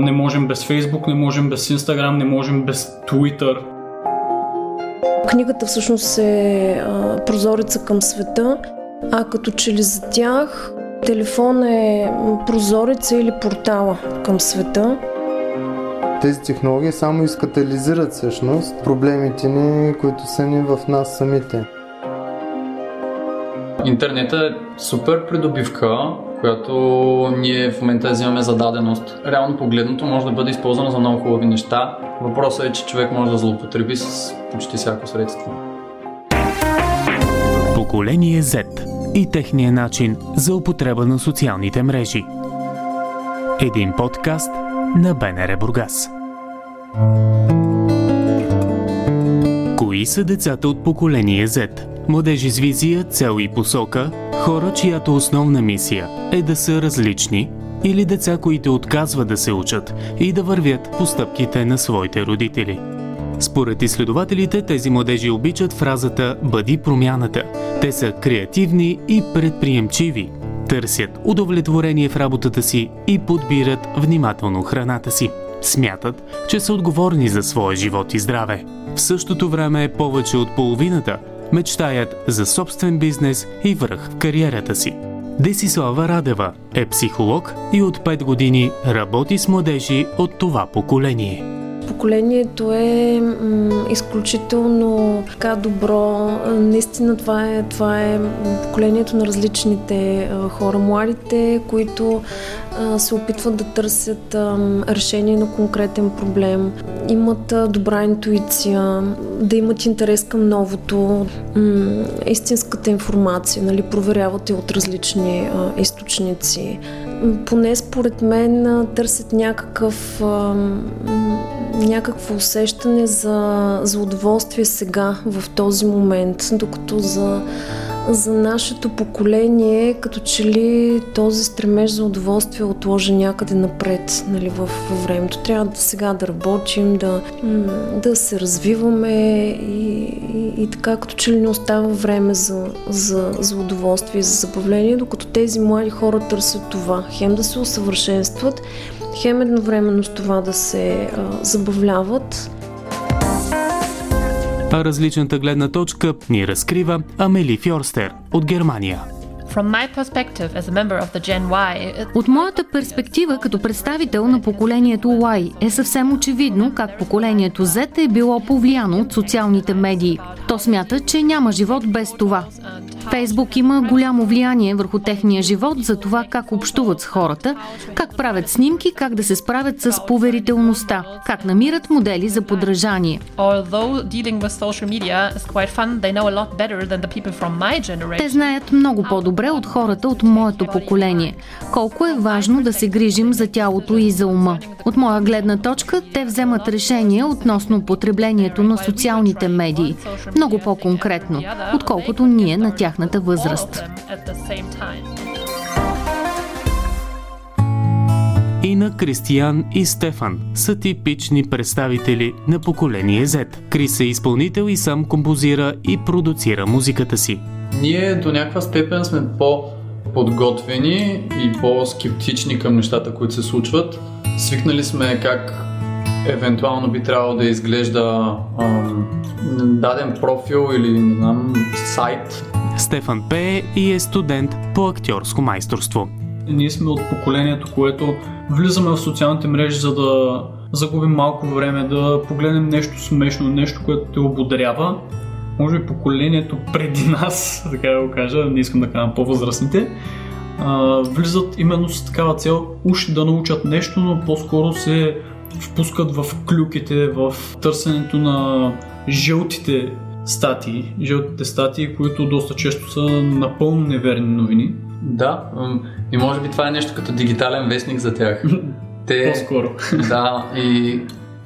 Не можем без Фейсбук, не можем без Инстаграм, не можем без Twitter. Книгата всъщност е а, прозореца към света, а като че ли за тях телефон е прозореца или портала към света. Тези технологии само изкатализират всъщност проблемите ни, които са ни в нас самите. Интернет е супер придобивка, която ние в момента взимаме за даденост. Реално погледното може да бъде използвана за много хубави неща. Въпросът е, че човек може да злоупотреби с почти всяко средство. Поколение Z и техния начин за употреба на социалните мрежи. Един подкаст на БНР Бургас. Кои са децата от поколение Z? Младежи с визия, цел и посока, хора, чиято основна мисия е да са различни или деца, които отказват да се учат и да вървят по стъпките на своите родители. Според изследователите, тези младежи обичат фразата «Бъди промяната». Те са креативни и предприемчиви, търсят удовлетворение в работата си и подбират внимателно храната си. Смятат, че са отговорни за своя живот и здраве. В същото време повече от половината мечтаят за собствен бизнес и връх в кариерата си. Десислава Радева е психолог и от 5 години работи с младежи от това поколение. Поколението е м, изключително така добро. Наистина това е, това е поколението на различните а, хора. Младите, които а, се опитват да търсят а, решение на конкретен проблем, имат а, добра интуиция, да имат интерес към новото, м, истинската информация, нали, проверяват я от различни а, източници. Поне според мен търсят някакъв някакво усещане за, за удоволствие сега, в този момент, докато за, за нашето поколение, като че ли този стремеж за удоволствие е отложи някъде напред нали, в, времето. Трябва да сега да работим, да, да се развиваме и, и, и така, като че ли не остава време за, за, за удоволствие и за забавление, докато тези млади хора търсят това. Хем да се усъвършенстват, хем едновременно с това да се а, забавляват. А различната гледна точка ни разкрива Амели Фьорстер от Германия. From my perspective as a member of the Gen Y, it- От моята перспектива като представител на поколението Y е съвсем очевидно как поколението Z е било повлияно от социалните медии. То смята, че няма живот без това. Фейсбук има голямо влияние върху техния живот за това как общуват с хората, как правят снимки, как да се справят с поверителността, как намират модели за подражание. Те знаят много по-добре от хората от моето поколение. Колко е важно да се грижим за тялото и за ума. От моя гледна точка, те вземат решения относно потреблението на социалните медии. Много по-конкретно, отколкото ние на тяхната възраст. Ина, Кристиян и Стефан са типични представители на поколение Z. Крис е изпълнител и сам композира и продуцира музиката си. Ние до някаква степен сме по-подготвени и по-скептични към нещата, които се случват. Свикнали сме как евентуално би трябвало да изглежда ам, даден профил или не знам, сайт, Стефан пее и е студент по актьорско майсторство. Ние сме от поколението, което влизаме в социалните мрежи, за да загубим малко време, да погледнем нещо смешно, нещо, което те ободрява. Може би поколението преди нас, така да го кажа, не искам да кажа по-възрастните, влизат именно с такава цел уж да научат нещо, но по-скоро се впускат в клюките, в търсенето на жълтите статии, жълтите статии, които доста често са напълно неверни новини. Да, и може би това е нещо като дигитален вестник за тях. те... По-скоро. Да, и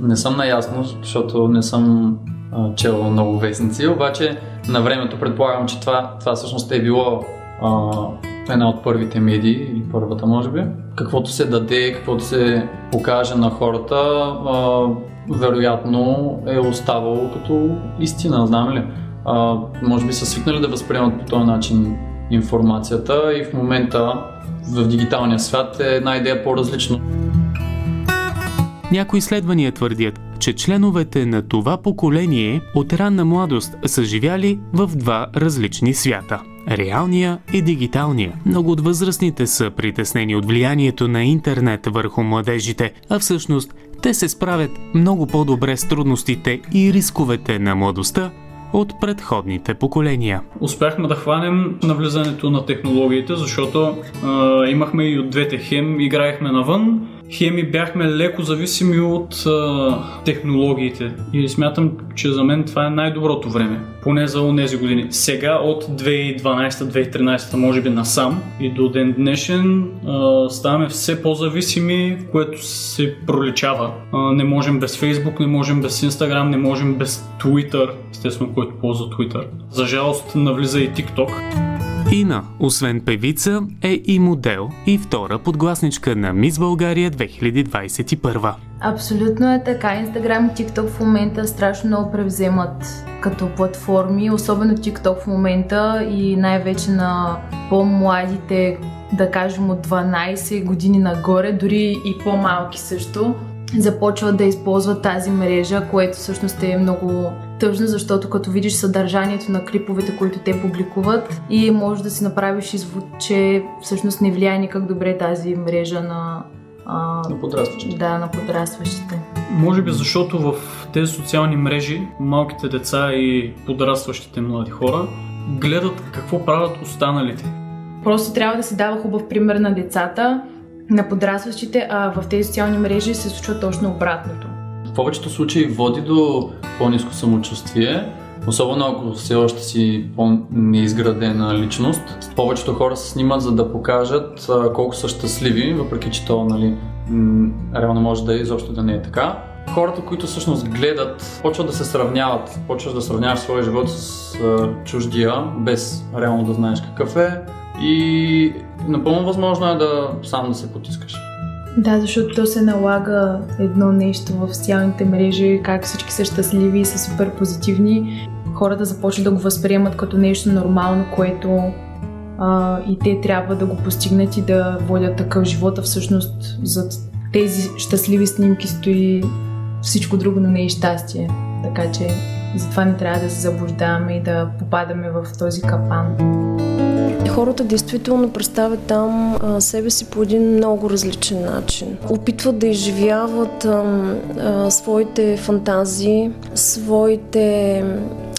не съм наясно, защото не съм а, чел много вестници, обаче на времето предполагам, че това, това всъщност е било а, една от първите медии, или първата може би. Каквото се даде, каквото се покаже на хората, а, вероятно е оставало като истина, знам ли. А, може би са свикнали да възприемат по този начин информацията и в момента в дигиталния свят е една идея по-различно. Някои изследвания твърдят, че членовете на това поколение от ранна младост са живяли в два различни свята – реалния и дигиталния. Много от възрастните са притеснени от влиянието на интернет върху младежите, а всъщност те се справят много по-добре с трудностите и рисковете на младостта от предходните поколения. Успяхме да хванем навлизането на технологиите, защото а, имахме и от двете хем, играехме навън, хеми бяхме леко зависими от а, технологиите. И смятам, че за мен това е най-доброто време. Поне за тези години. Сега от 2012-2013 може би насам и до ден днешен а, ставаме все по-зависими, което се проличава. А, не можем без Facebook, не можем без Instagram, не можем без Twitter, естествено, който ползва Twitter. За жалост навлиза и TikTok. Ина, освен певица, е и модел и втора подгласничка на Мис България 2021. Абсолютно е така. Инстаграм и TikTok в момента страшно много превземат като платформи, особено TikTok в момента и най-вече на по-младите, да кажем от 12 години нагоре, дори и по-малки също, започват да използват тази мрежа, което всъщност е много тъжно, защото като видиш съдържанието на клиповете, които те публикуват и може да си направиш извод, че всъщност не влияе никак добре тази мрежа на а, на подрастващите. Да, на подрастващите. Може би защото в тези социални мрежи малките деца и подрастващите млади хора гледат какво правят останалите. Просто трябва да се дава хубав пример на децата, на подрастващите, а в тези социални мрежи се случва точно обратното. Повечето случаи води до по-низко самочувствие, особено ако все още си по-неизградена личност. Повечето хора се снимат за да покажат колко са щастливи, въпреки че то нали, реално може да е изобщо да не е така. Хората, които всъщност гледат, почват да се сравняват, почваш да сравняваш своя живот с чуждия, без реално да знаеш какъв е и напълно възможно е да сам да се потискаш. Да, защото то се налага едно нещо в социалните мрежи, как всички са щастливи и са супер позитивни. Хората започват да го възприемат като нещо нормално, което а, и те трябва да го постигнат и да водят такъв живота. Всъщност зад тези щастливи снимки стои всичко друго, но не е щастие. Така че затова не трябва да се заблуждаваме и да попадаме в този капан. Хората действително представят там себе си по един много различен начин. Опитват да изживяват своите фантазии, своите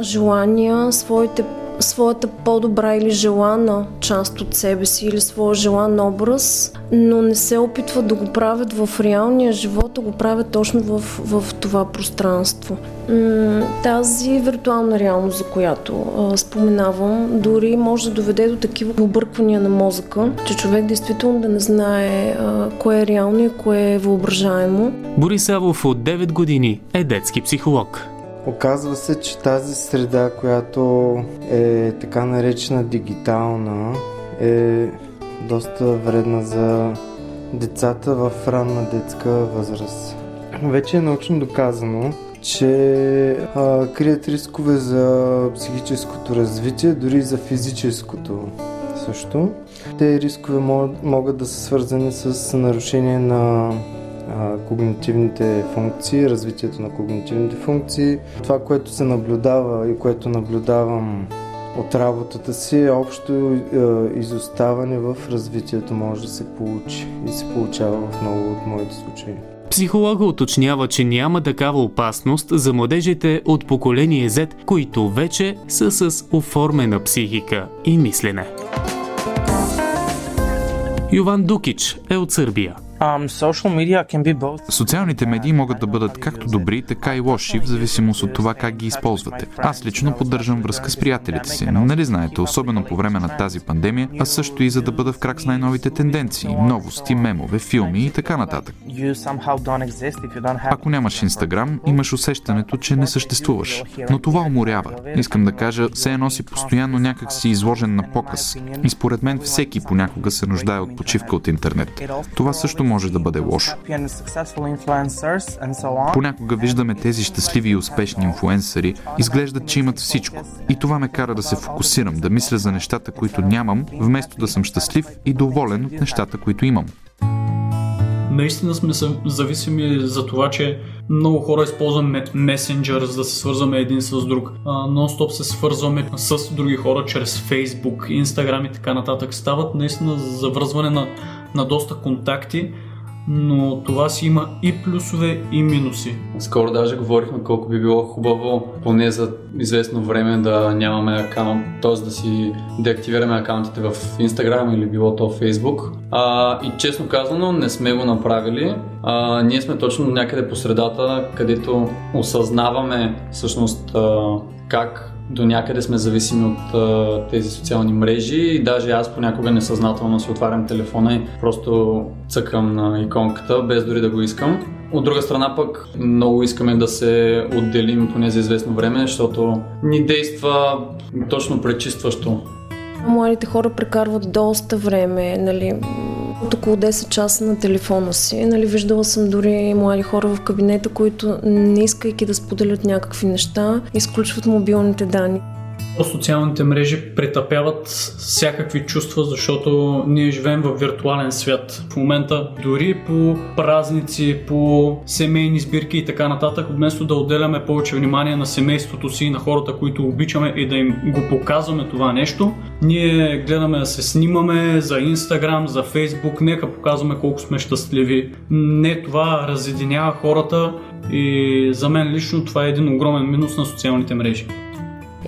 желания, своите своята по-добра или желана част от себе си или своя желан образ, но не се опитват да го правят в реалния живот, а го правят точно в, в това пространство. Тази виртуална реалност, за която а, споменавам, дори може да доведе до такива обърквания на мозъка, че човек действително да не знае а, кое е реално и кое е въображаемо. Борис Авов от 9 години е детски психолог. Оказва се, че тази среда, която е така наречена дигитална, е доста вредна за децата в ранна детска възраст. Вече е научно доказано, че а, крият рискове за психическото развитие, дори и за физическото също. Те рискове могат, да са свързани с нарушение на когнитивните функции, развитието на когнитивните функции. Това, което се наблюдава и което наблюдавам от работата си е общо изоставане в развитието може да се получи и се получава в много от моите случаи. Психолога уточнява, че няма такава опасност за младежите от поколение Z, които вече са с оформена психика и мислене. Йован Дукич е от Сърбия. Социалните медии могат да бъдат както добри, така и лоши, в зависимост от това как ги използвате. Аз лично поддържам връзка с приятелите си. Нали знаете, особено по време на тази пандемия, а също и за да бъда в крак с най-новите тенденции, новости, мемове, филми и така нататък. Ако нямаш Инстаграм, имаш усещането, че не съществуваш. Но това уморява. Искам да кажа, все едно си постоянно някак си изложен на показ. И според мен всеки понякога се нуждае от почивка от интернет. Това също може да бъде лошо. Понякога виждаме тези щастливи и успешни инфуенсъри, изглеждат, че имат всичко. И това ме кара да се фокусирам, да мисля за нещата, които нямам, вместо да съм щастлив и доволен от нещата, които имам. Наистина сме зависими за това, че много хора използваме месенджер, за да се свързваме един с друг. Нон-стоп се свързваме с други хора чрез Facebook, Instagram и така нататък. Стават наистина завързване на, на доста контакти, но това си има и плюсове и минуси. Скоро даже говорихме колко би било хубаво поне за известно време да нямаме акаунт, т.е. да си деактивираме акаунтите в Instagram или било то Facebook. А, и честно казано не сме го направили. А, ние сме точно някъде по средата, където осъзнаваме всъщност а, как до някъде сме зависими от а, тези социални мрежи и даже аз понякога несъзнателно си отварям телефона и просто цъкам на иконката, без дори да го искам. От друга страна пък много искаме да се отделим поне за известно време, защото ни действа точно пречистващо. Младите хора прекарват доста време, нали, от около 10 часа на телефона си. Нали, виждала съм дори млади хора в кабинета, които не искайки да споделят някакви неща, изключват мобилните данни. Социалните мрежи претъпяват всякакви чувства, защото ние живеем в виртуален свят. В момента дори по празници, по семейни сбирки и така нататък, вместо да отделяме повече внимание на семейството си, на хората, които обичаме и да им го показваме това нещо, ние гледаме да се снимаме за Инстаграм, за Фейсбук, нека показваме колко сме щастливи. Не, това разединява хората и за мен лично това е един огромен минус на социалните мрежи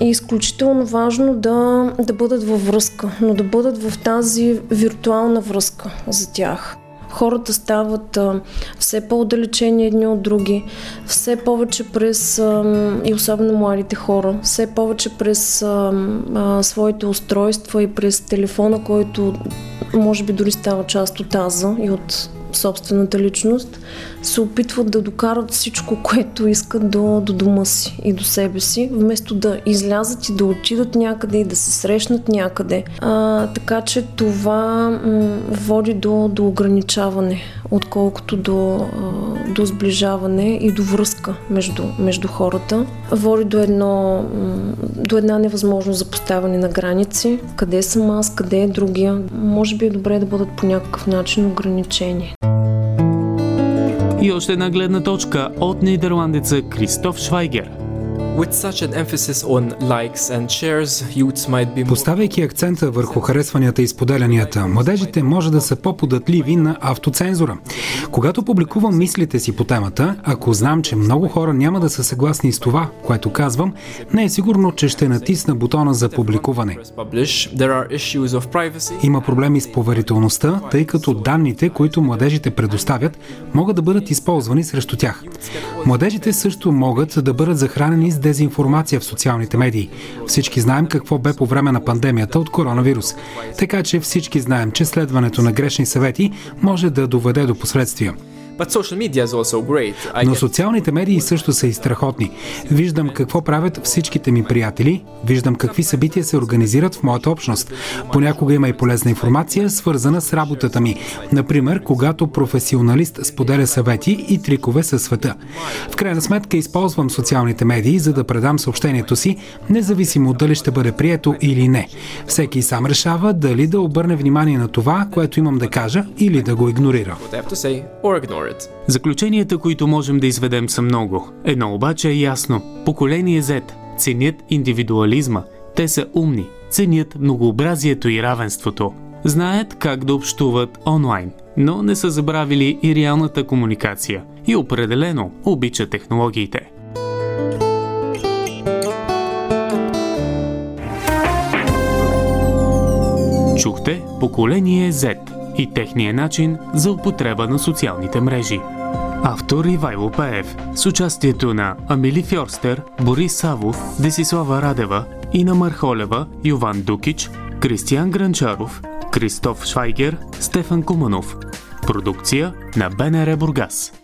е изключително важно да, да бъдат във връзка, но да бъдат в тази виртуална връзка за тях. Хората стават а, все по-отдалечени едни от други, все повече през, а, и особено младите хора, все повече през а, а, своите устройства и през телефона, който може би дори става част от аза и от собствената личност, се опитват да докарат всичко, което искат до, до дома си и до себе си, вместо да излязат и да отидат някъде и да се срещнат някъде. А, така че това м- води до, до ограничаване, отколкото до, до сближаване и до връзка между, между хората. Води до, едно, до една невъзможност за поставяне на граници. Къде съм аз, къде е другия. Може би е добре да бъдат по някакъв начин ограничени. И още една гледна точка. От нидерландеца Кристоф Швайгер – Поставяйки акцента върху харесванията и споделянията, младежите може да са по-податливи на автоцензура. Когато публикувам мислите си по темата, ако знам, че много хора няма да са съгласни с това, което казвам, не е сигурно, че ще натисна бутона за публикуване. Има проблеми с поверителността, тъй като данните, които младежите предоставят, могат да бъдат използвани срещу тях. Младежите също могат да бъдат захранени с дезинформация в социалните медии. Всички знаем какво бе по време на пандемията от коронавирус. Така че всички знаем, че следването на грешни съвети може да доведе до последствия. Но социалните медии също са и страхотни. Виждам какво правят всичките ми приятели, виждам какви събития се организират в моята общност. Понякога има и полезна информация, свързана с работата ми. Например, когато професионалист споделя съвети и трикове със света. В крайна сметка използвам социалните медии, за да предам съобщението си, независимо дали ще бъде прието или не. Всеки сам решава дали да обърне внимание на това, което имам да кажа или да го игнорира. Заключенията, които можем да изведем са много. Едно обаче е ясно. Поколение Z ценят индивидуализма. Те са умни, ценят многообразието и равенството. Знаят как да общуват онлайн, но не са забравили и реалната комуникация. И определено обичат технологиите. Чухте Поколение Z и техния начин за употреба на социалните мрежи. Автор Ивайло Паев с участието на Амили Фьорстер, Борис Савов, Десислава Радева, Ина Мархолева, Йован Дукич, Кристиян Гранчаров, Кристоф Швайгер, Стефан Куманов. Продукция на БНР Бургас.